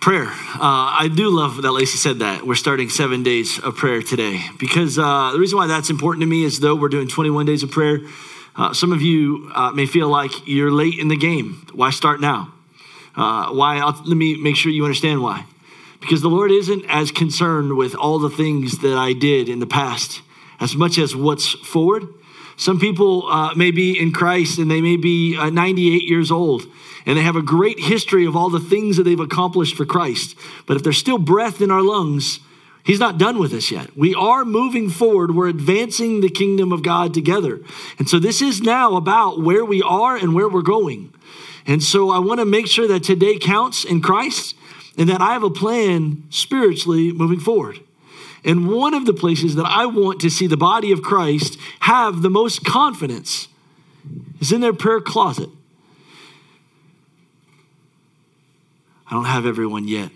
prayer. Uh, I do love that Lacey said that. We're starting seven days of prayer today because uh, the reason why that's important to me is though we're doing 21 days of prayer, uh, some of you uh, may feel like you're late in the game. Why start now? Uh, why? I'll, let me make sure you understand why. Because the Lord isn't as concerned with all the things that I did in the past as much as what's forward. Some people uh, may be in Christ and they may be 98 years old and they have a great history of all the things that they've accomplished for Christ. But if there's still breath in our lungs, He's not done with us yet. We are moving forward. We're advancing the kingdom of God together. And so this is now about where we are and where we're going. And so I want to make sure that today counts in Christ and that I have a plan spiritually moving forward. And one of the places that I want to see the body of Christ have the most confidence is in their prayer closet. I don't have everyone yet.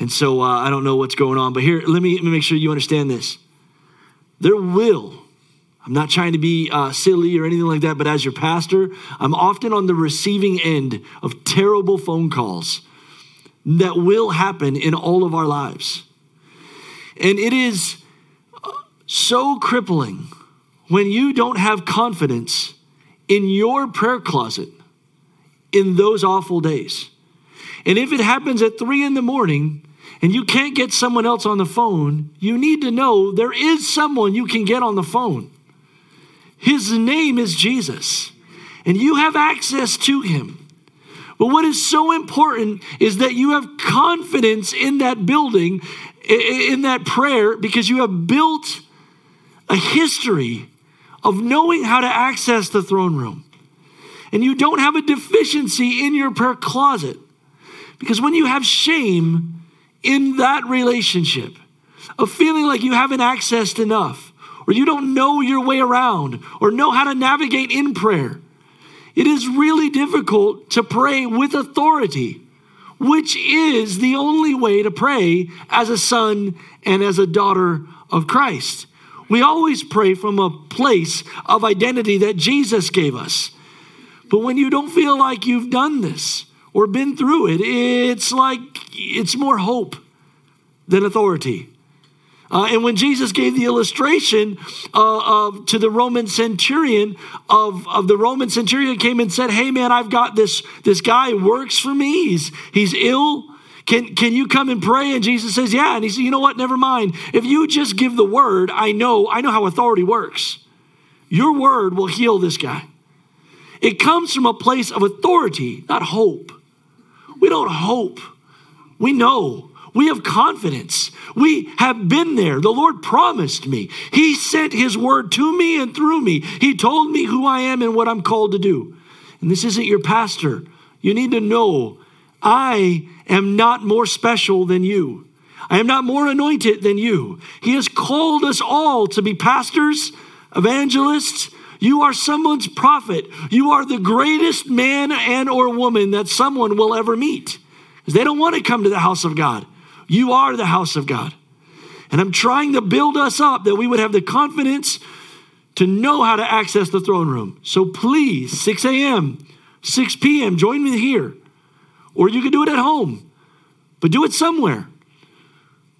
And so uh, I don't know what's going on. But here, let me, let me make sure you understand this. There will, I'm not trying to be uh, silly or anything like that, but as your pastor, I'm often on the receiving end of terrible phone calls that will happen in all of our lives. And it is so crippling when you don't have confidence in your prayer closet in those awful days. And if it happens at three in the morning and you can't get someone else on the phone, you need to know there is someone you can get on the phone. His name is Jesus, and you have access to him. But what is so important is that you have confidence in that building, in that prayer, because you have built a history of knowing how to access the throne room. And you don't have a deficiency in your prayer closet. Because when you have shame in that relationship, of feeling like you haven't accessed enough, or you don't know your way around, or know how to navigate in prayer, it is really difficult to pray with authority, which is the only way to pray as a son and as a daughter of Christ. We always pray from a place of identity that Jesus gave us. But when you don't feel like you've done this, or been through it, it's like it's more hope than authority. Uh, and when Jesus gave the illustration uh, of, to the Roman centurion of, of the Roman centurion came and said, Hey man, I've got this, this guy works for me. He's, he's ill. Can, can you come and pray? And Jesus says, Yeah. And he said, You know what? Never mind. If you just give the word, I know, I know how authority works. Your word will heal this guy. It comes from a place of authority, not hope. We don't hope. We know. We have confidence. We have been there. The Lord promised me. He sent His word to me and through me. He told me who I am and what I'm called to do. And this isn't your pastor. You need to know I am not more special than you. I am not more anointed than you. He has called us all to be pastors, evangelists, you are someone's prophet. You are the greatest man and or woman that someone will ever meet. They don't want to come to the house of God. You are the house of God. And I'm trying to build us up that we would have the confidence to know how to access the throne room. So please, 6 a.m., 6 p.m., join me here. Or you can do it at home, but do it somewhere.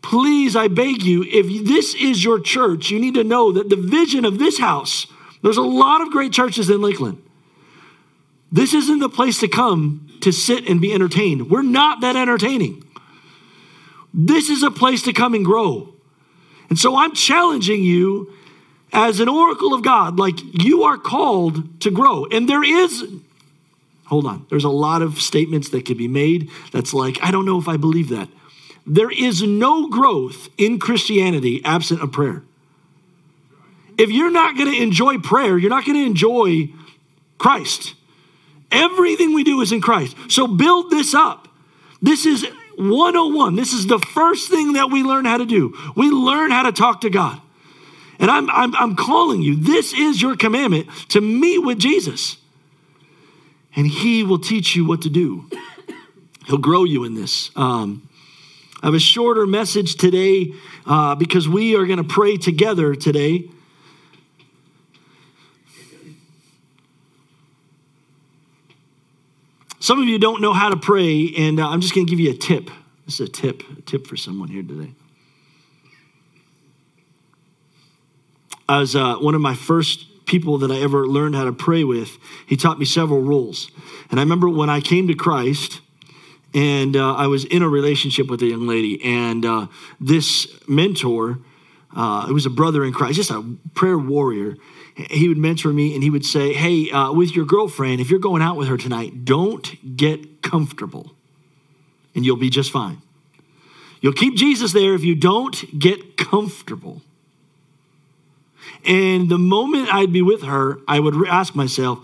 Please, I beg you, if this is your church, you need to know that the vision of this house there's a lot of great churches in Lakeland. This isn't the place to come to sit and be entertained. We're not that entertaining. This is a place to come and grow. And so I'm challenging you as an oracle of God, like you are called to grow. And there is, hold on, there's a lot of statements that could be made that's like, I don't know if I believe that. There is no growth in Christianity absent of prayer if you're not going to enjoy prayer, you're not going to enjoy Christ. Everything we do is in Christ. So build this up. This is 101. This is the first thing that we learn how to do. We learn how to talk to God. And I'm, I'm, I'm calling you, this is your commandment to meet with Jesus. And he will teach you what to do. He'll grow you in this. Um, I have a shorter message today uh, because we are going to pray together today. Some of you don't know how to pray, and uh, I'm just going to give you a tip. This is a tip, a tip for someone here today. As uh, one of my first people that I ever learned how to pray with, he taught me several rules. And I remember when I came to Christ, and uh, I was in a relationship with a young lady, and uh, this mentor, uh, it was a brother in Christ, just a prayer warrior. He would mentor me, and he would say, "Hey, uh, with your girlfriend, if you're going out with her tonight, don't get comfortable, and you'll be just fine. You'll keep Jesus there if you don't get comfortable." And the moment I'd be with her, I would ask myself,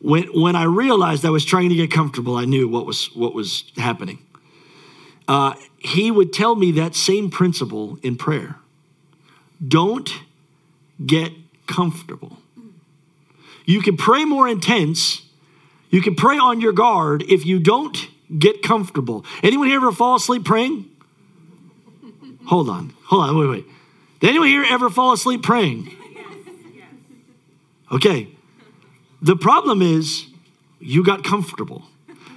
when, when I realized I was trying to get comfortable, I knew what was, what was happening. Uh, he would tell me that same principle in prayer don't get comfortable. You can pray more intense, you can pray on your guard if you don't get comfortable. Anyone here ever fall asleep praying? Hold on, hold on, wait, wait. Did anyone here ever fall asleep praying? Okay. The problem is you got comfortable.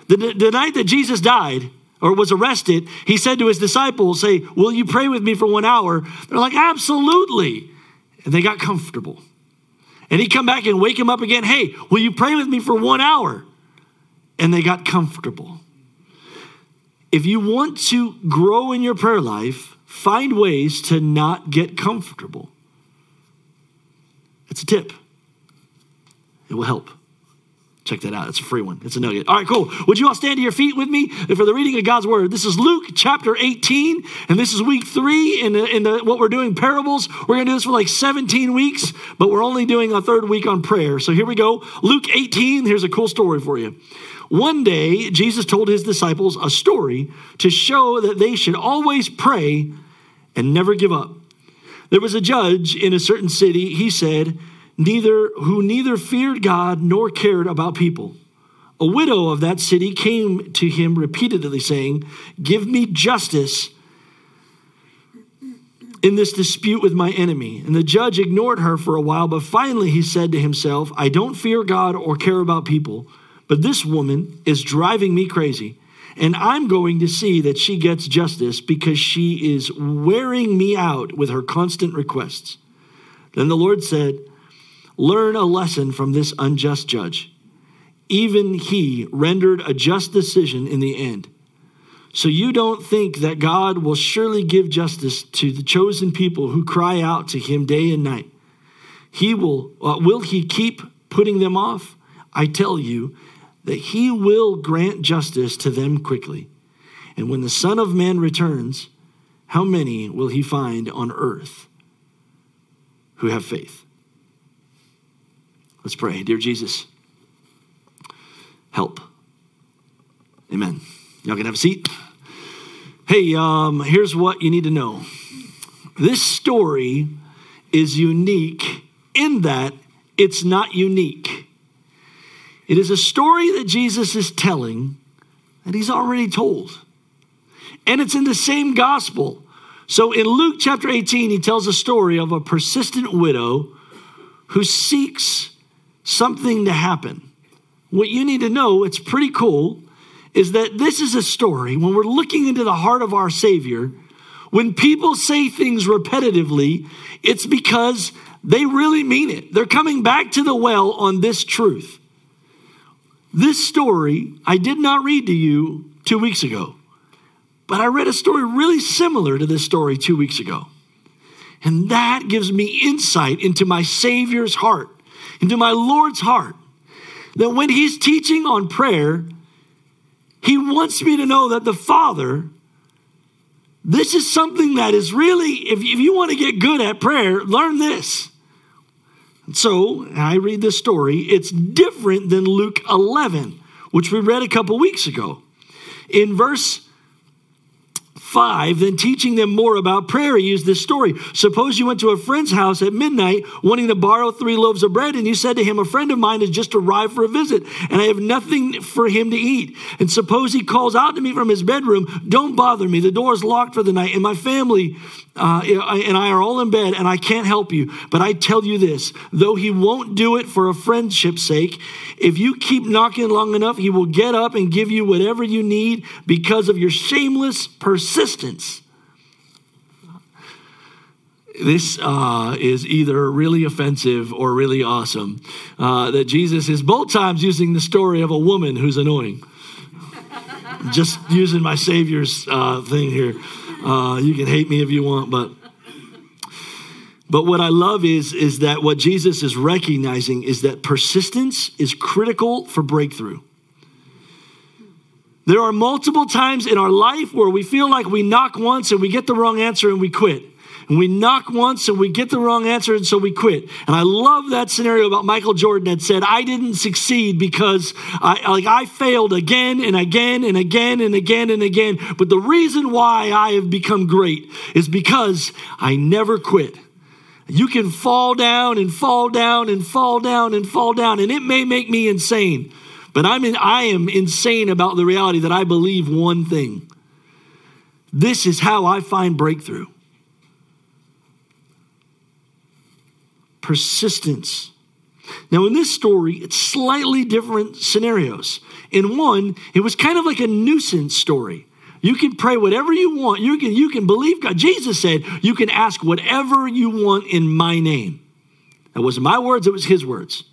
The, the night that Jesus died or was arrested, he said to his disciples, Say, Will you pray with me for one hour? They're like, Absolutely. And they got comfortable. And he come back and wake him up again. Hey, will you pray with me for one hour? And they got comfortable. If you want to grow in your prayer life, find ways to not get comfortable. It's a tip. It will help. Check that out. It's a free one. It's a nugget. All right, cool. Would you all stand to your feet with me for the reading of God's word? This is Luke chapter 18, and this is week three in, the, in the, what we're doing parables. We're going to do this for like 17 weeks, but we're only doing a third week on prayer. So here we go. Luke 18, here's a cool story for you. One day, Jesus told his disciples a story to show that they should always pray and never give up. There was a judge in a certain city. He said, neither who neither feared God nor cared about people. A widow of that city came to him repeatedly saying, "Give me justice in this dispute with my enemy." And the judge ignored her for a while, but finally he said to himself, "I don't fear God or care about people, but this woman is driving me crazy." And I'm going to see that she gets justice because she is wearing me out with her constant requests. Then the Lord said, Learn a lesson from this unjust judge. Even he rendered a just decision in the end. So you don't think that God will surely give justice to the chosen people who cry out to him day and night. He will uh, will he keep putting them off? I tell you that he will grant justice to them quickly. And when the Son of Man returns, how many will he find on earth who have faith? Let's pray. Dear Jesus, help. Amen. Y'all can have a seat. Hey, um, here's what you need to know. This story is unique in that it's not unique. It is a story that Jesus is telling that he's already told. And it's in the same gospel. So in Luke chapter 18, he tells a story of a persistent widow who seeks something to happen. What you need to know, it's pretty cool, is that this is a story when we're looking into the heart of our Savior. When people say things repetitively, it's because they really mean it. They're coming back to the well on this truth. This story I did not read to you two weeks ago, but I read a story really similar to this story two weeks ago. And that gives me insight into my Savior's heart into my Lord's heart that when He's teaching on prayer, He wants me to know that the Father, this is something that is really, if, if you want to get good at prayer, learn this. so I read this story, it's different than Luke 11, which we read a couple weeks ago. In verse 5, then teaching them more about prayer, he used this story. Suppose you went to a friend's house at midnight wanting to borrow three loaves of bread, and you said to him, A friend of mine has just arrived for a visit, and I have nothing for him to eat. And suppose he calls out to me from his bedroom, Don't bother me, the door is locked for the night, and my family uh, and I are all in bed, and I can't help you. But I tell you this though he won't do it for a friendship's sake, if you keep knocking long enough, he will get up and give you whatever you need because of your shameless persistence. This uh, is either really offensive or really awesome. Uh, that Jesus is both times using the story of a woman who's annoying. Just using my Savior's uh, thing here. Uh, you can hate me if you want, but but what I love is is that what Jesus is recognizing is that persistence is critical for breakthrough. There are multiple times in our life where we feel like we knock once and we get the wrong answer and we quit and we knock once and we get the wrong answer and so we quit. And I love that scenario about Michael Jordan that said, I didn't succeed because I like I failed again and again and again and again and again. But the reason why I have become great is because I never quit. You can fall down and fall down and fall down and fall down, and it may make me insane. But I'm in, I am insane about the reality that I believe one thing. This is how I find breakthrough. persistence. Now, in this story, it's slightly different scenarios. In one, it was kind of like a nuisance story. You can pray whatever you want. You can, you can believe God. Jesus said, You can ask whatever you want in my name. That wasn't my words, it was his words.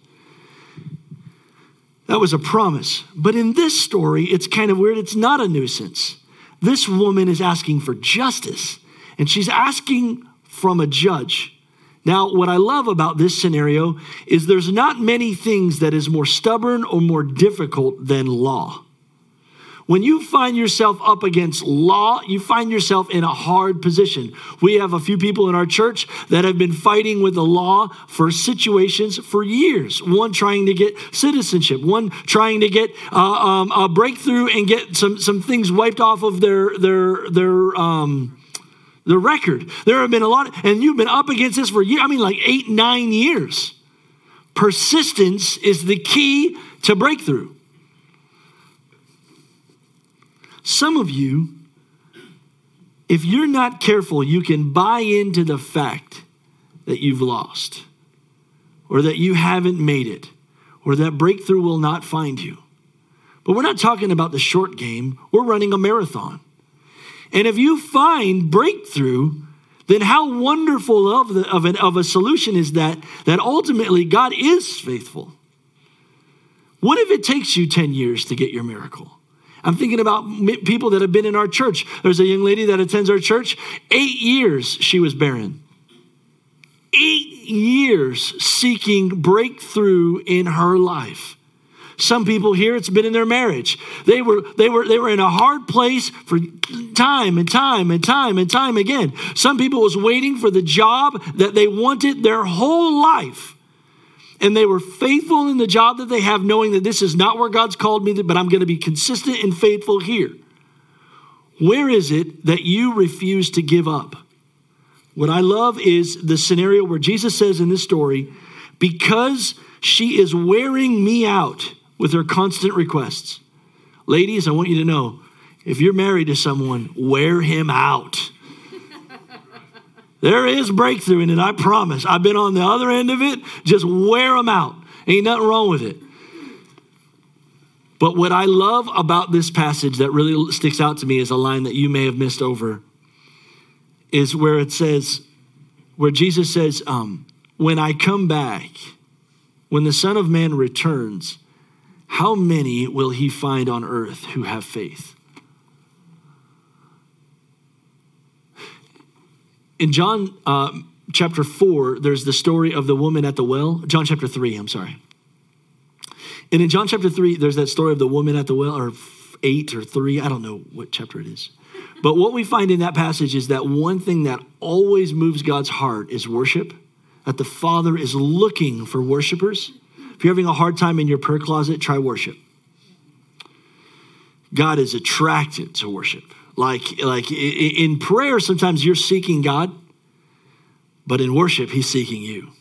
That was a promise. But in this story, it's kind of weird. It's not a nuisance. This woman is asking for justice, and she's asking from a judge. Now, what I love about this scenario is there's not many things that is more stubborn or more difficult than law. When you find yourself up against law, you find yourself in a hard position. We have a few people in our church that have been fighting with the law for situations for years. One trying to get citizenship, one trying to get uh, um, a breakthrough and get some, some things wiped off of their, their, their, um, the record. There have been a lot, and you've been up against this for years. I mean, like eight, nine years. Persistence is the key to breakthrough. Some of you, if you're not careful, you can buy into the fact that you've lost, or that you haven't made it, or that breakthrough will not find you. But we're not talking about the short game, we're running a marathon. And if you find breakthrough, then how wonderful of, the, of, an, of a solution is that, that ultimately God is faithful. What if it takes you 10 years to get your miracle? I'm thinking about people that have been in our church. There's a young lady that attends our church. Eight years she was barren. Eight years seeking breakthrough in her life. Some people here, it's been in their marriage. They were, they were, they were in a hard place for time and time and time and time again. Some people was waiting for the job that they wanted their whole life. And they were faithful in the job that they have, knowing that this is not where God's called me, but I'm going to be consistent and faithful here. Where is it that you refuse to give up? What I love is the scenario where Jesus says in this story, because she is wearing me out, with her constant requests. Ladies, I want you to know if you're married to someone, wear him out. There is breakthrough in it, I promise. I've been on the other end of it. Just wear them out. Ain't nothing wrong with it. But what I love about this passage that really sticks out to me is a line that you may have missed over is where it says, where Jesus says, um, When I come back, when the Son of Man returns, how many will he find on earth who have faith? In John uh, chapter 4, there's the story of the woman at the well. John chapter 3, I'm sorry. And in John chapter 3, there's that story of the woman at the well, or 8 or 3, I don't know what chapter it is. But what we find in that passage is that one thing that always moves God's heart is worship, that the Father is looking for worshipers. If you're having a hard time in your prayer closet, try worship. God is attracted to worship. Like, like in prayer, sometimes you're seeking God, but in worship, He's seeking you.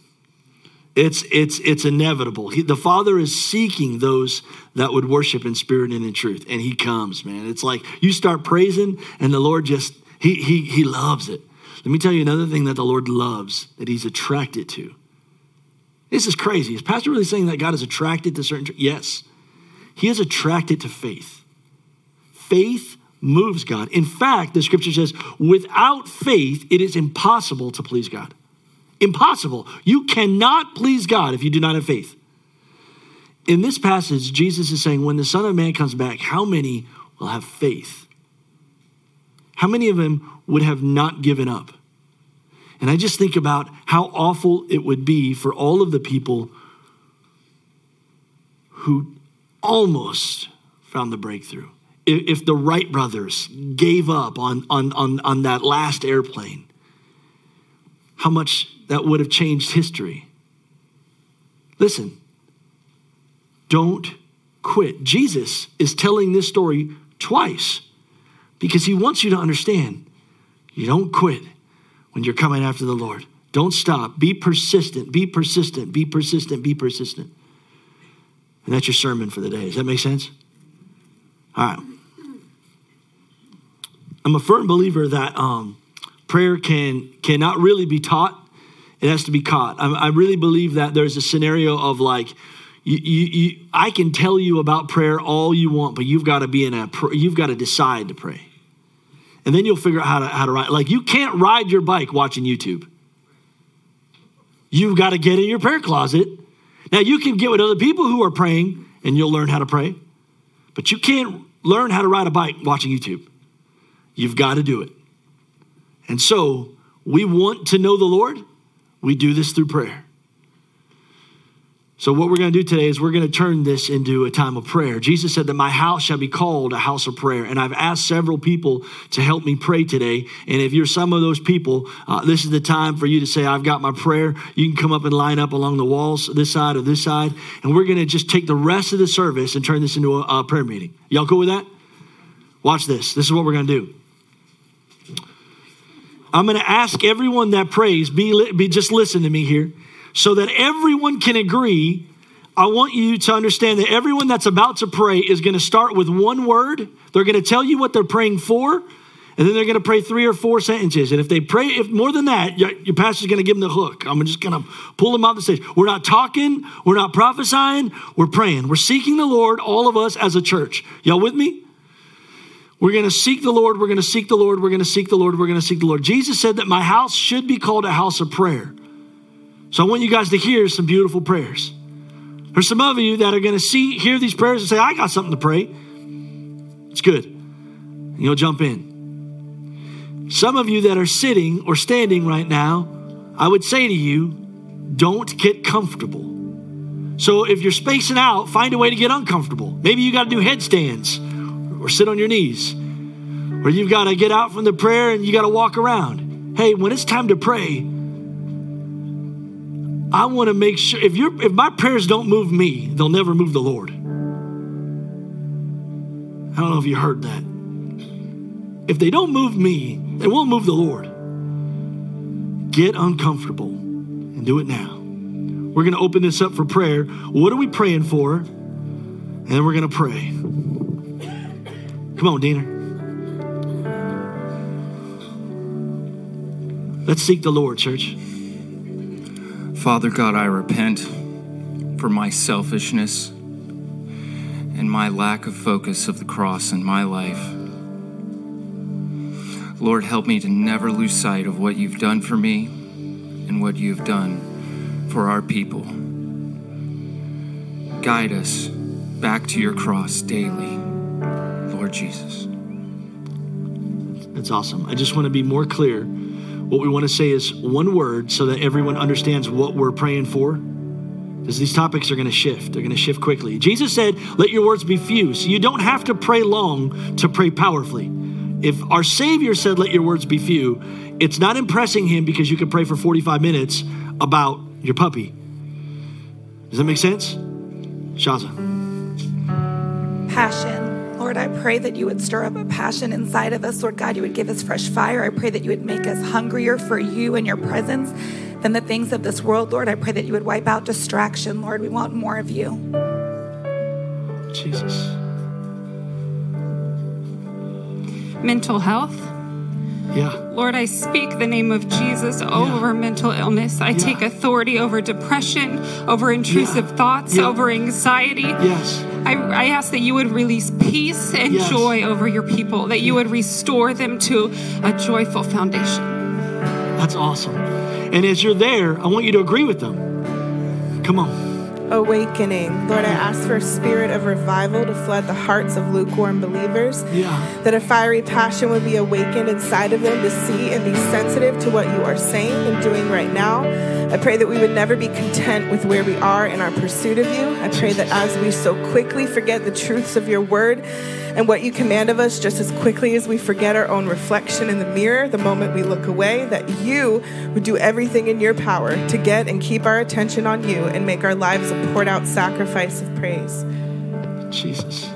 It's, it's, it's inevitable. He, the Father is seeking those that would worship in spirit and in truth, and He comes, man. It's like you start praising, and the Lord just, He, he, he loves it. Let me tell you another thing that the Lord loves, that He's attracted to. This is crazy. Is Pastor really saying that God is attracted to certain? Yes. He is attracted to faith. Faith moves God. In fact, the scripture says, without faith, it is impossible to please God. Impossible. You cannot please God if you do not have faith. In this passage, Jesus is saying, when the Son of Man comes back, how many will have faith? How many of them would have not given up? And I just think about how awful it would be for all of the people who almost found the breakthrough. If the Wright brothers gave up on, on, on, on that last airplane, how much that would have changed history. Listen, don't quit. Jesus is telling this story twice because he wants you to understand you don't quit when you're coming after the Lord. Don't stop. Be persistent. Be persistent. Be persistent. Be persistent. And that's your sermon for the day. Does that make sense? All right. I'm a firm believer that um, prayer can cannot really be taught. It has to be caught. I, I really believe that there's a scenario of like, you, you, you, I can tell you about prayer all you want, but you've got to be in a. You've got to decide to pray and then you'll figure out how to, how to ride. Like you can't ride your bike watching YouTube. You've got to get in your prayer closet. Now you can get with other people who are praying and you'll learn how to pray, but you can't learn how to ride a bike watching YouTube. You've got to do it. And so we want to know the Lord. We do this through prayer. So, what we're going to do today is we're going to turn this into a time of prayer. Jesus said that my house shall be called a house of prayer. And I've asked several people to help me pray today. And if you're some of those people, uh, this is the time for you to say, I've got my prayer. You can come up and line up along the walls, this side or this side. And we're going to just take the rest of the service and turn this into a, a prayer meeting. Y'all cool with that? Watch this. This is what we're going to do. I'm going to ask everyone that prays, be, be just listen to me here so that everyone can agree. I want you to understand that everyone that's about to pray is going to start with one word. They're going to tell you what they're praying for, and then they're going to pray three or four sentences. And if they pray, if more than that, your, your pastor's going to give them the hook. I'm just going to pull them off the stage. We're not talking, we're not prophesying, we're praying. We're seeking the Lord, all of us as a church. Y'all with me? We're going to seek the Lord, we're going to seek the Lord, we're going to seek the Lord, we're going to seek the Lord. Jesus said that my house should be called a house of prayer. So I want you guys to hear some beautiful prayers. There's some of you that are going to see, hear these prayers and say, I got something to pray. It's good. And you'll jump in. Some of you that are sitting or standing right now, I would say to you, don't get comfortable. So if you're spacing out, find a way to get uncomfortable. Maybe you got to do headstands or sit on your knees. Or you've got to get out from the prayer and you got to walk around. Hey, when it's time to pray, I want to make sure if you if my prayers don't move me, they'll never move the Lord. I don't know if you heard that. If they don't move me, they won't move the Lord. Get uncomfortable and do it now. We're going to open this up for prayer. What are we praying for? And then we're going to pray. Come on, Diener. Let's seek the Lord, church. Father God, I repent for my selfishness and my lack of focus of the cross in my life. Lord, help me to never lose sight of what you've done for me and what you've done for our people. Guide us back to your cross daily, Lord Jesus. That's awesome. I just want to be more clear what we want to say is one word so that everyone understands what we're praying for. Because these topics are going to shift. They're going to shift quickly. Jesus said, Let your words be few. So you don't have to pray long to pray powerfully. If our Savior said, Let your words be few, it's not impressing him because you can pray for 45 minutes about your puppy. Does that make sense? Shaza. Passion. Lord, I pray that you would stir up a passion inside of us. Lord God, you would give us fresh fire. I pray that you would make us hungrier for you and your presence than the things of this world. Lord, I pray that you would wipe out distraction. Lord, we want more of you. Jesus. Mental health. Yeah. Lord, I speak the name of Jesus over mental illness. I Yeah. take authority over depression, over intrusive Yeah. thoughts, Yeah. over anxiety. Yes. I, I ask that you would release peace and Yes. joy over your people, that you would restore them to a joyful foundation. That's awesome. And as you're there, I want you to agree with them. Come on. Awakening. Lord, I ask for a spirit of revival to flood the hearts of lukewarm believers. Yeah. That a fiery passion would be awakened inside of them to see and be sensitive to what you are saying and doing right now. I pray that we would never be content with where we are in our pursuit of you. I pray that as we so quickly forget the truths of your word and what you command of us, just as quickly as we forget our own reflection in the mirror the moment we look away, that you would do everything in your power to get and keep our attention on you and make our lives a poured out sacrifice of praise. Jesus.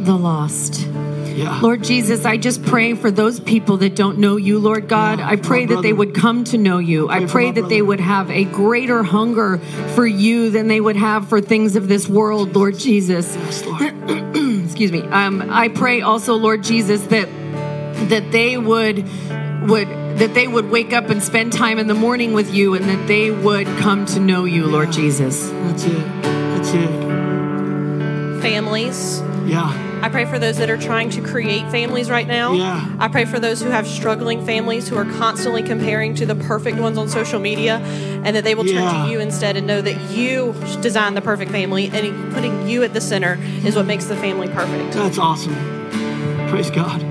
the lost. Yeah. Lord Jesus, I just pray for those people that don't know you, Lord God. Yeah, I pray my that they would come to know you. I pray for pray my that they would have a greater hunger for you than they would have for things of this world, Lord Jesus. Yes, Lord. Excuse me. Um, I pray also, Lord Jesus, that that they would would that they would wake up and spend time in the morning with you and that they would come to know you, Lord Jesus. That's it. That's it. families. Yeah. I pray for those that are trying to create families right now. Yeah. I pray for those who have struggling families who are constantly comparing to the perfect ones on social media and that they will turn Yeah. to you instead and know that you designed the perfect family and putting you at the center is what makes the family perfect. That's awesome. Praise God.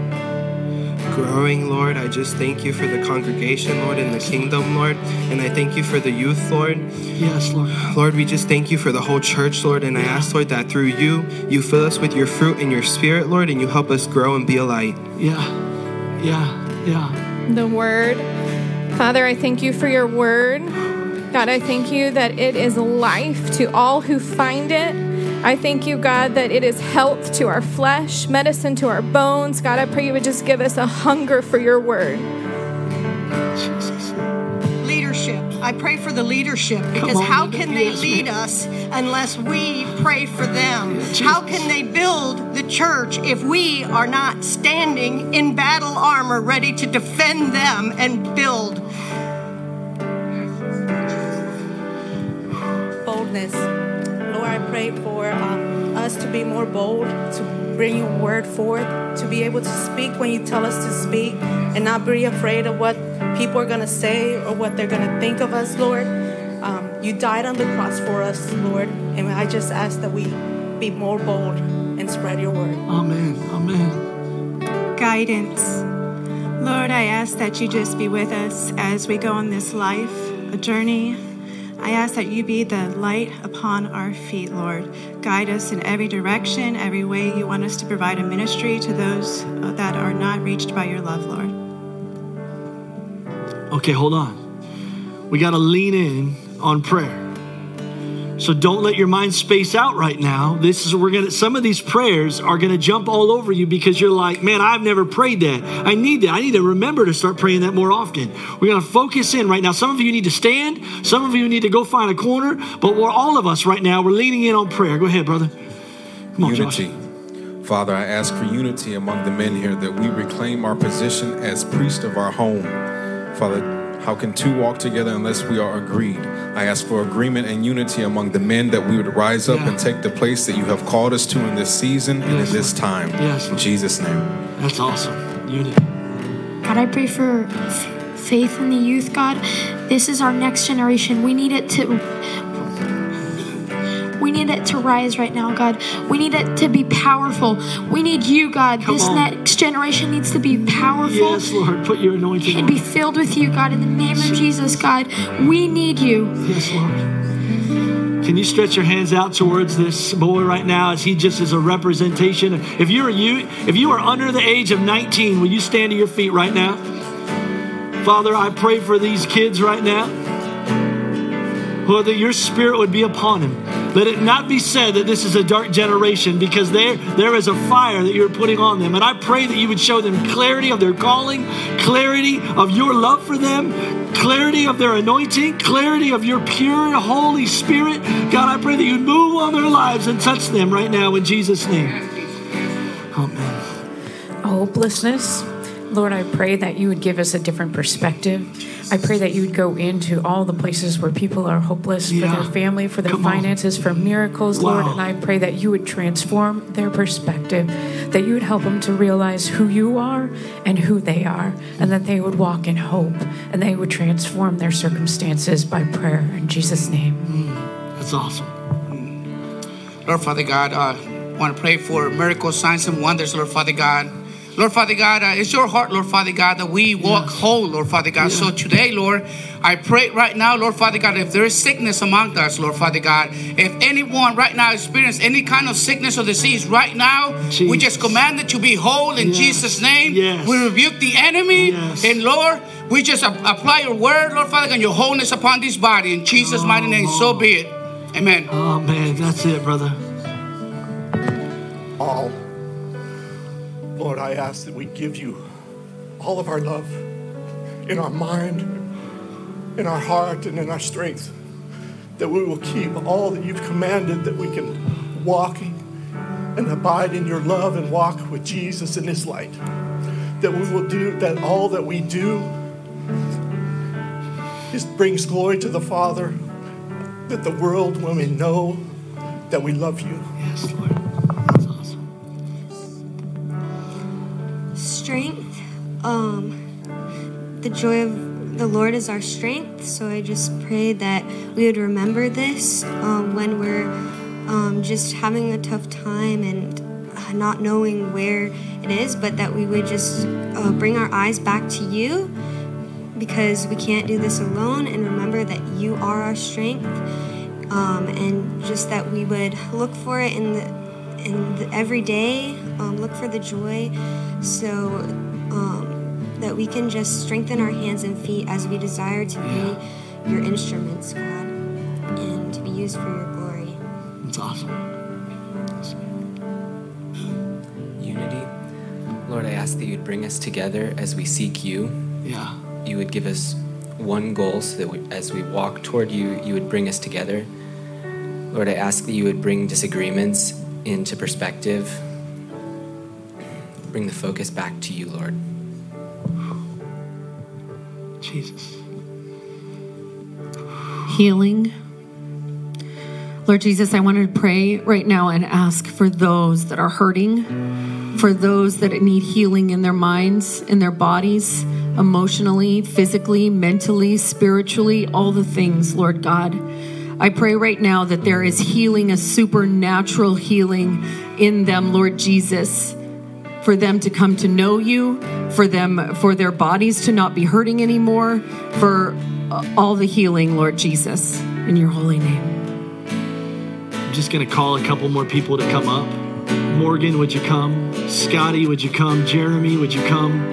Growing, Lord. I just thank you for the congregation, Lord, and the kingdom, Lord. And I thank you for the youth, Lord. Yes, Lord. Lord, we just thank you for the whole church, Lord. And I ask, Lord, that through you, you fill us with your fruit and your spirit, Lord, and you help us grow and be a light. Yeah. Yeah. Yeah. the word. Father, I thank you for your word. God, I thank you that it is life to all who find it. I thank you, God, that it is health to our flesh, medicine to our bones. God, I pray you would just give us a hunger for your word. Jesus. leadership. I pray for the leadership because on, how Linda. can they Yes, lead us unless we pray for them? Jesus. How can they build the church if we are not standing in battle armor ready to defend them and build? boldness. Lord, I pray for um, us to be more bold, to bring your word forth, to be able to speak when you tell us to speak, and not be afraid of what people are going to say or what they're going to think of us, Lord. Um, you died on the cross for us, Lord, and I just ask that we be more bold and spread your word. Amen. Amen. guidance. Lord, I ask that you just be with us as we go on this life, a journey. I ask that you be the light upon our feet, Lord. Guide us in every direction, every way you want us to provide a ministry to those uh, that are not reached by your love, Lord. Okay, hold on. We got to lean in on prayer. So don't let your mind space out right now. This is we're gonna some of these prayers are gonna jump all over you because you're like, man, I've never prayed that. I need that. I need to remember to start praying that more often. We're gonna focus in right now. Some of you need to stand, some of you need to go find a corner, but we're all of us right now, we're leaning in on prayer. Go ahead, brother. Come on, Josh. unity. Father, I ask for unity among the men here that we reclaim our position as priest of our home. Father, how can two walk together unless we are agreed? I ask for agreement and unity among the men that we would rise up Yeah. and take the place that you have called us to in this season and in this time. Yes. In Jesus' name. That's awesome. Unity. God, I pray for faith in the youth, God. This is our next generation. We need it to we need it to rise right now, God. We need it to be powerful. We need you, God. Come this on. next generation needs to be powerful Yes, Lord. Put your anointing and be filled with you, God. In the name of Jesus, God, we need you. Yes, Lord. Can you stretch your hands out towards this boy right now as he just is a representation? If you're you, if you are under the age of 19, will you stand to your feet right now? Father, I pray for these kids right now. Lord, that your spirit would be upon him. Let it not be said that this is a dark generation because there, there is a fire that you're putting on them. And I pray that you would show them clarity of their calling, clarity of your love for them, clarity of their anointing, clarity of your pure Holy Spirit. God, I pray that you'd move on their lives and touch them right now in Jesus' name. Amen. hopelessness. Lord, I pray that you would give us a different perspective. I pray that you would go into all the places where people are hopeless for their family, for their finances, for miracles, Lord. And I pray that you would transform their perspective, that you would help them to realize who you are and who they are, and that they would walk in hope and they would transform their circumstances by prayer. In Jesus' name. That's awesome. Lord Father God, uh, want to pray for miracles, signs, and wonders, Lord Father God. Lord Father God, uh, it's your heart, Lord Father God, that we walk whole, Lord Father God. So today, Lord, I pray right now, Lord Father God, if there is sickness among us, Lord Father God, if anyone right now experience any kind of sickness or disease right now, we just command it to be whole in Jesus' name. We rebuke the enemy, and Lord, we just a- apply your word, Lord Father God, and your wholeness upon this body in Jesus' mighty name. So be it. Amen. Oh, man, that's it, brother. all. Lord, I ask that we give you all of our love in our mind, in our heart, and in our strength. That we will keep all that you've commanded, that we can walk and abide in your love and walk with Jesus in his light. That we will do that all that we do is brings glory to the Father, that the world will know that we love you. Yes, Lord. Strength. Um, the joy of the Lord is our strength. So I just pray that we would remember this um, when we're um, just having a tough time and uh, not knowing where it is, but that we would just uh, bring our eyes back to you because we can't do this alone and remember that you are our strength. Um, and just that we would look for it in the in the every day, um, look for the joy, so um, that we can just strengthen our hands and feet as we desire to be your instruments, God, and to be used for your glory. It's awesome. unity. Lord, I ask that you'd bring us together as we seek you. Yeah. You would give us one goal so that we, as we walk toward you, you would bring us together. Lord, I ask that you would bring disagreements into perspective. Bring the focus back to you, Lord. Jesus. healing. Lord Jesus, I want to pray right now and ask for those that are hurting, for those that need healing in their minds, in their bodies, emotionally, physically, mentally, spiritually, all the things, Lord God. I pray right now that there is healing, a supernatural healing in them, Lord Jesus for them to come to know you, for them for their bodies to not be hurting anymore, for uh, all the healing, Lord Jesus, in your holy name. I'm just going to call a couple more people to come up. Morgan, would you come? Scotty, would you come? Jeremy, would you come?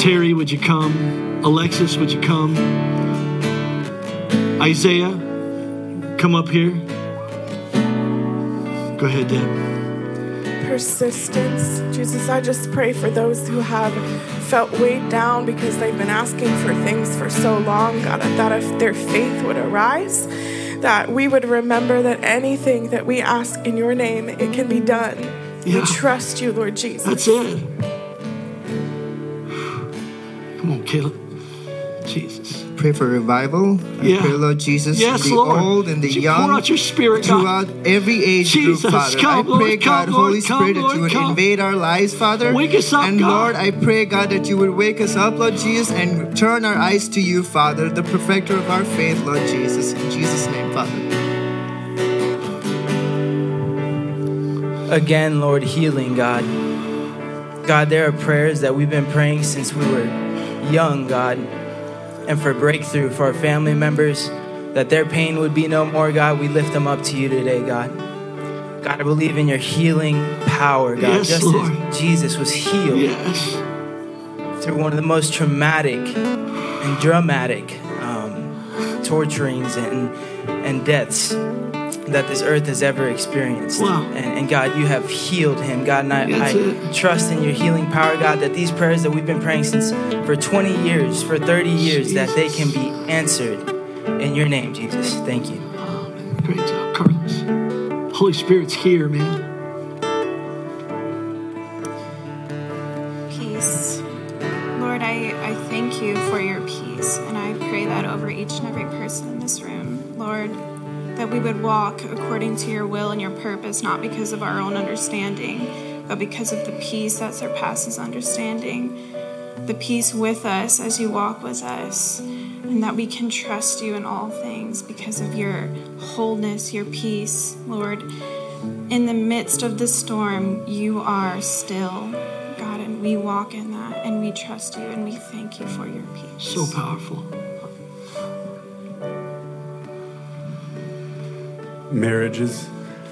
Terry, would you come? Alexis, would you come? Isaiah, come up here. Go ahead, Deb. Persistence. Jesus, I just pray for those who have felt weighed down because they've been asking for things for so long, God, that if their faith would arise, that we would remember that anything that we ask in your name, it can be done. We trust you, Lord Jesus. That's it. Come on, Caleb. Jesus. Pray for revival. I Yeah. pray, Lord Jesus, Yes, the Lord. old and the you young, pour out your spirit, God? throughout every age Jesus, group, Father. come, I pray, Lord, God, come, Lord, Holy come, Spirit, that you would come. invade our lives, Father. Wake us up, and God. Lord, I pray, God, that you would wake us up, Lord Jesus, and turn our eyes to you, Father, the perfecter of our faith, Lord Jesus. In Jesus' name, Father. again, Lord, healing, God. God, there are prayers that we've been praying since we were young, God, and for breakthrough for our family members, that their pain would be no more, God. We lift them up to you today, God. God, I believe in your healing power, God, Yes, just Lord. as Jesus was healed Yes. through one of the most traumatic and dramatic um, torturings and, and deaths. That this earth has ever experienced. Wow. And, and God, you have healed him. God, and I, I trust in your healing power, God, that these prayers that we've been praying since for 20 years, for 30 years, that they can be answered in your name, Jesus. Thank you. Great job, Carlos. Holy Spirit's here, man. Peace. Lord, I, I thank you for your peace, and I pray that over each and every person in this room. Lord, that we would walk according to your will and your purpose, not because of our own understanding, but because of the peace that surpasses understanding. The peace with us as you walk with us, and that we can trust you in all things because of your wholeness, your peace, Lord. In the midst of the storm, you are still, God, and we walk in that, and we trust you, and we thank you for your peace. So powerful. Marriages.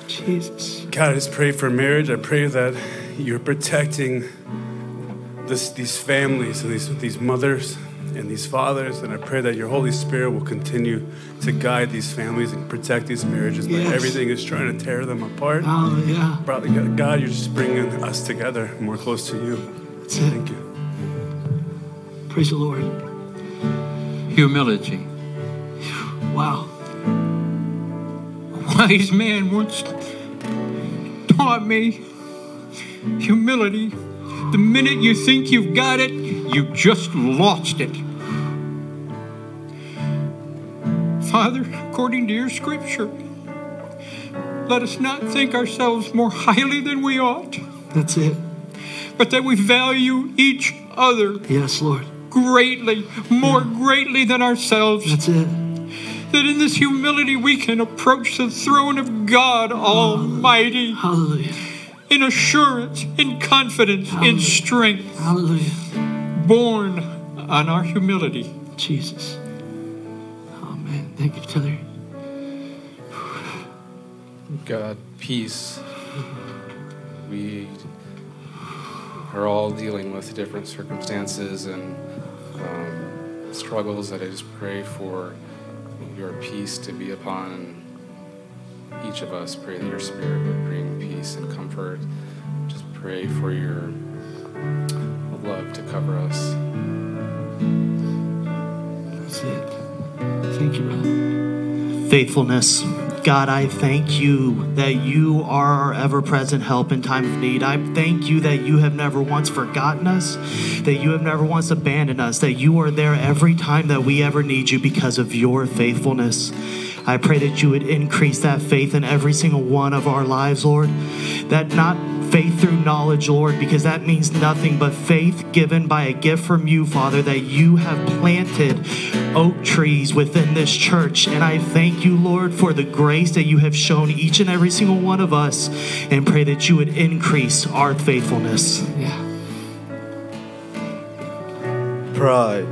Jesus. God, I just pray for marriage. I pray that you're protecting this, these families and these, these mothers and these fathers. And I pray that your Holy Spirit will continue to guide these families and protect these marriages when Yes. everything is trying to tear them apart. Oh, yeah. Brother, God, you're just bringing us together more close to you. That's it. Thank you. Praise the Lord. Humility. Wow. Wise man once taught me humility. The minute you think you've got it, you just lost it. Father, according to your scripture, let us not think ourselves more highly than we ought, That's it. but that we value each other Yes, Lord. greatly, more greatly than ourselves. That's it. That in this humility we can approach the throne of God Almighty. Hallelujah. In assurance, in confidence, in strength. Hallelujah. Born on our humility. Jesus. Oh, man. Thank you, Taylor. God, peace. We are all dealing with different circumstances and um, struggles that I just pray for your peace to be upon each of us. Pray that your spirit would bring peace and comfort. Just pray for your love to cover us. That's it. Thank you, brother. faithfulness. God, I thank you that you are our ever present help in time of need. I thank you that you have never once forgotten us, that you have never once abandoned us, that you are there every time that we ever need you because of your faithfulness. I pray that you would increase that faith in every single one of our lives, Lord. That not faith through knowledge, Lord, because that means nothing but faith given by a gift from you, Father, that you have planted oak trees within this church. And I thank you, Lord, for the grace that you have shown each and every single one of us, and pray that you would increase our faithfulness. Yeah. Pride.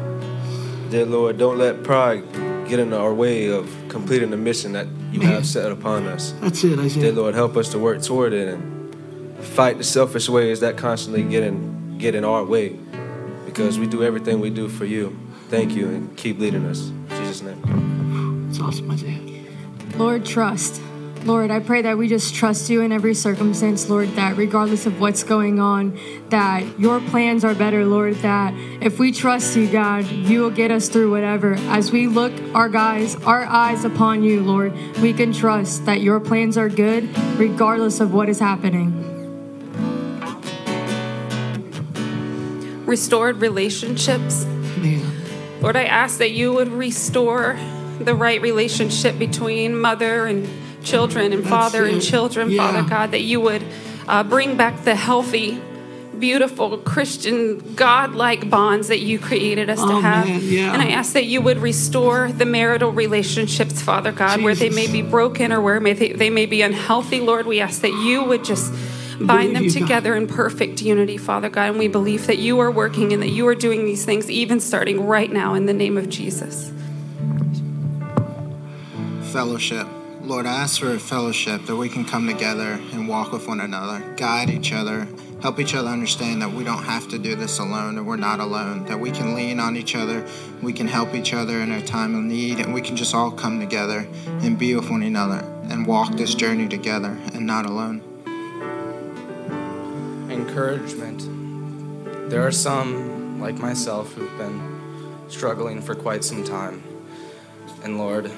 Dear Lord, don't let pride get in our way of completing the mission that you have set upon us. That's it, Isaiah. Dear Lord, help us to work toward it and fight the selfish ways that constantly get in, get in our way because we do everything we do for you. Thank you and keep leading us. In Jesus' name. It's awesome, Isaiah. Lord, trust. Lord, I pray that we just trust you in every circumstance, Lord, that regardless of what's going on, that your plans are better, Lord, that if we trust you, God, you will get us through whatever. As we look our guys, our eyes upon you, Lord, we can trust that your plans are good regardless of what is happening. restored relationships. Lord, I ask that you would restore the right relationship between mother and children and That's father and children, Yeah. Father God, that you would uh, bring back the healthy, beautiful, Christian, God-like bonds that you created us to Oh, have. man, yeah. And I ask that you would restore the marital relationships, Father God, where they may be broken or where may they, they may be unhealthy, Lord. We ask that you would just bind Believe them you, God. together in perfect unity, Father God. And we believe that you are working and that you are doing these things even starting right now in the name of Jesus. Fellowship. Lord, I ask for a fellowship that we can come together and walk with one another, guide each other, help each other understand that we don't have to do this alone, that we're not alone, that we can lean on each other, we can help each other in our time of need, and we can just all come together and be with one another and walk this journey together and not alone. Encouragement. There are some, like myself, who've been struggling for quite some time. And Lord,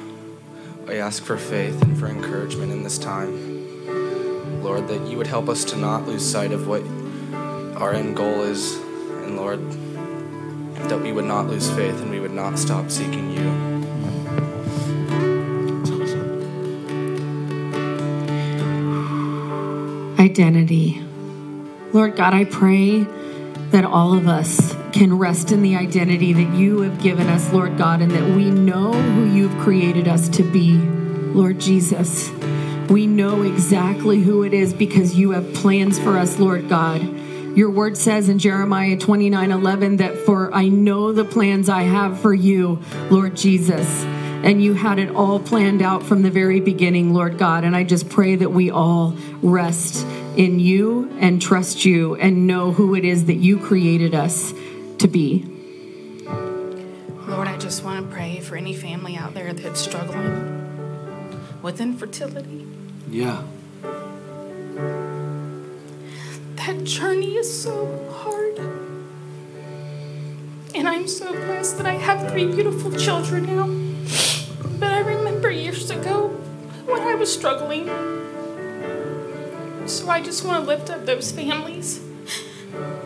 I ask for faith and for encouragement in this time. Lord, that you would help us to not lose sight of what our end goal is. And Lord, that we would not lose faith and we would not stop seeking you. Identity. Lord God, I pray that all of us can rest in the identity that you have given us, Lord God, and that we know who you've created us to be, Lord Jesus. We know exactly who it is because you have plans for us, Lord God. Your word says in Jeremiah 29 11 that for I know the plans I have for you, Lord Jesus. And you had it all planned out from the very beginning, Lord God. And I just pray that we all rest in you and trust you and know who it is that you created us to be. Lord, I just want to pray for any family out there that's struggling with infertility. Yeah. That journey is so hard. And I'm so blessed that I have three beautiful children now. But I remember years ago when I was struggling. So I just want to lift up those families,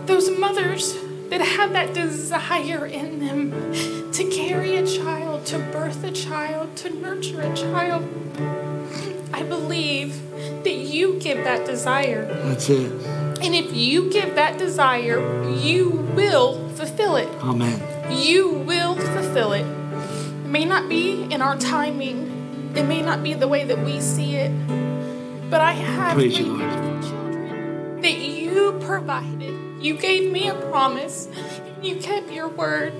those mothers that have that desire in them to carry a child, to birth a child, to nurture a child. I believe that you give that desire. That's it. And if you give that desire, you will fulfill it. Amen. You will fulfill it. It may not be in our timing, it may not be the way that we see it, but I have Praise three you, Lord. children that you provided. You gave me a promise, and you kept your word.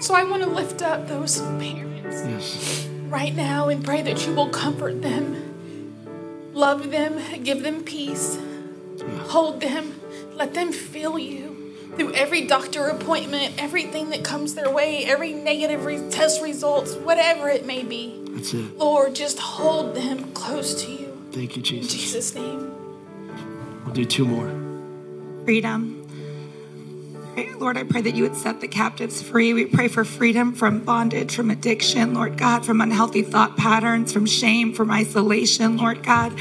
So I want to lift up those parents Yes. right now and pray that you will comfort them, love them, give them peace, hold them, let them feel you through every doctor appointment, everything that comes their way, every negative re- test results, whatever it may be. That's it. Lord, just hold them close to you. Thank you, Jesus. In Jesus. Jesus' name. We'll do two more. freedom. Pray- Lord, I pray that you would set the captives free. We pray for freedom from bondage, from addiction, Lord God, from unhealthy thought patterns, from shame, from isolation, Lord God,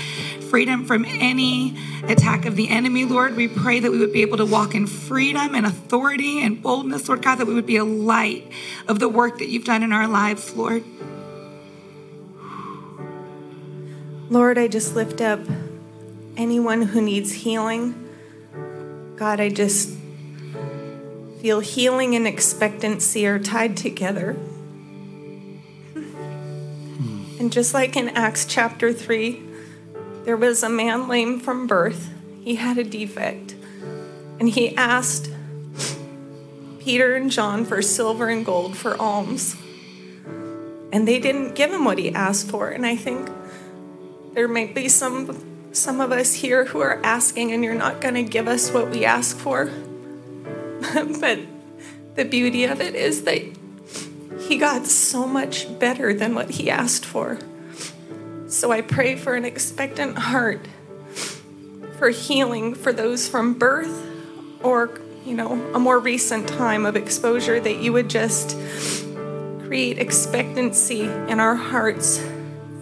freedom from any attack of the enemy, Lord. We pray that we would be able to walk in freedom and authority and boldness, Lord God, that we would be a light of the work that you've done in our lives, Lord. Lord, I just lift up anyone who needs healing. God, I just feel healing and expectancy are tied together. Hmm. And just like in Acts chapter 3, there was a man lame from birth. He had a defect. And he asked Peter and John for silver and gold for alms. And they didn't give him what he asked for. And I think there might be some some of us here who are asking and you're not going to give us what we ask for. but the beauty of it is that he got so much better than what he asked for. So I pray for an expectant heart for healing for those from birth or, you know, a more recent time of exposure that you would just create expectancy in our hearts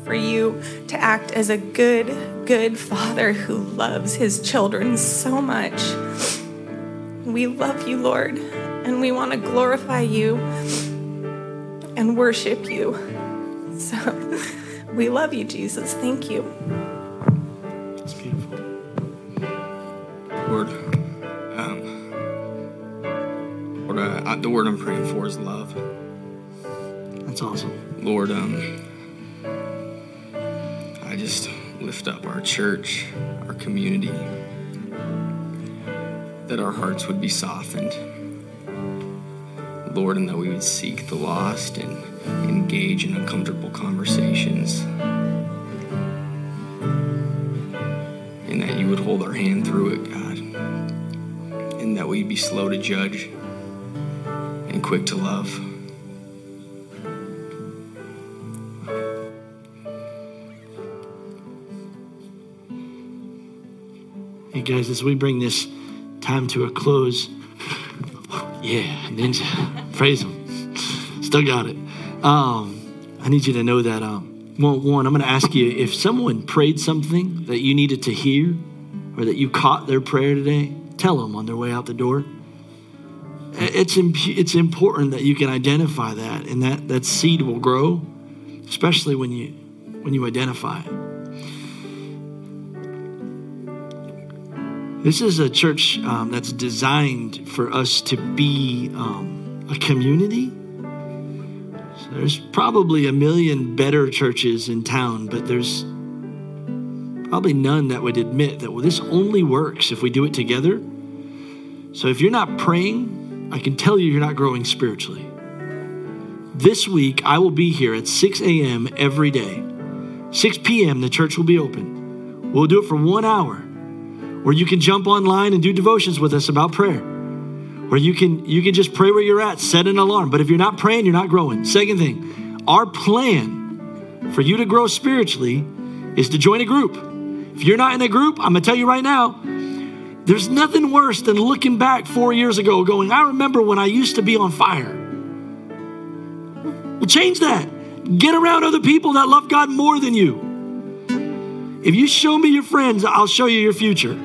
for you to act as a good, good father who loves his children so much. We love you, Lord, and we want to glorify you and worship you. So we love you, Jesus. Thank you. It's beautiful. Lord, um, Lord, uh, I, the word I'm praying for is love. That's awesome. Lord, um, I just lift up our church, our community, that our hearts would be softened. Lord, and that we would seek the lost and engage in uncomfortable conversations. And that you would hold our hand through it, God. And that we'd be slow to judge and quick to love. Hey guys, as we bring this time to a close, yeah, ninja, praise him. Still got it. Um, I need you to know that. Um, well, one, I'm going to ask you if someone prayed something that you needed to hear, or that you caught their prayer today, tell them on their way out the door. It's imp- it's important that you can identify that, and that that seed will grow, especially when you when you identify it. This is a church um, that's designed for us to be um, a community. So there's probably a million better churches in town, but there's probably none that would admit that well, this only works if we do it together. So if you're not praying, I can tell you you're not growing spiritually. This week, I will be here at 6 a.m. every day. 6 p.m., the church will be open. We'll do it for one hour where you can jump online and do devotions with us about prayer. Where you can you can just pray where you're at, set an alarm. But if you're not praying, you're not growing. Second thing, our plan for you to grow spiritually is to join a group. If you're not in a group, I'm gonna tell you right now, there's nothing worse than looking back four years ago going, I remember when I used to be on fire. Well, change that. Get around other people that love God more than you. If you show me your friends, I'll show you your future.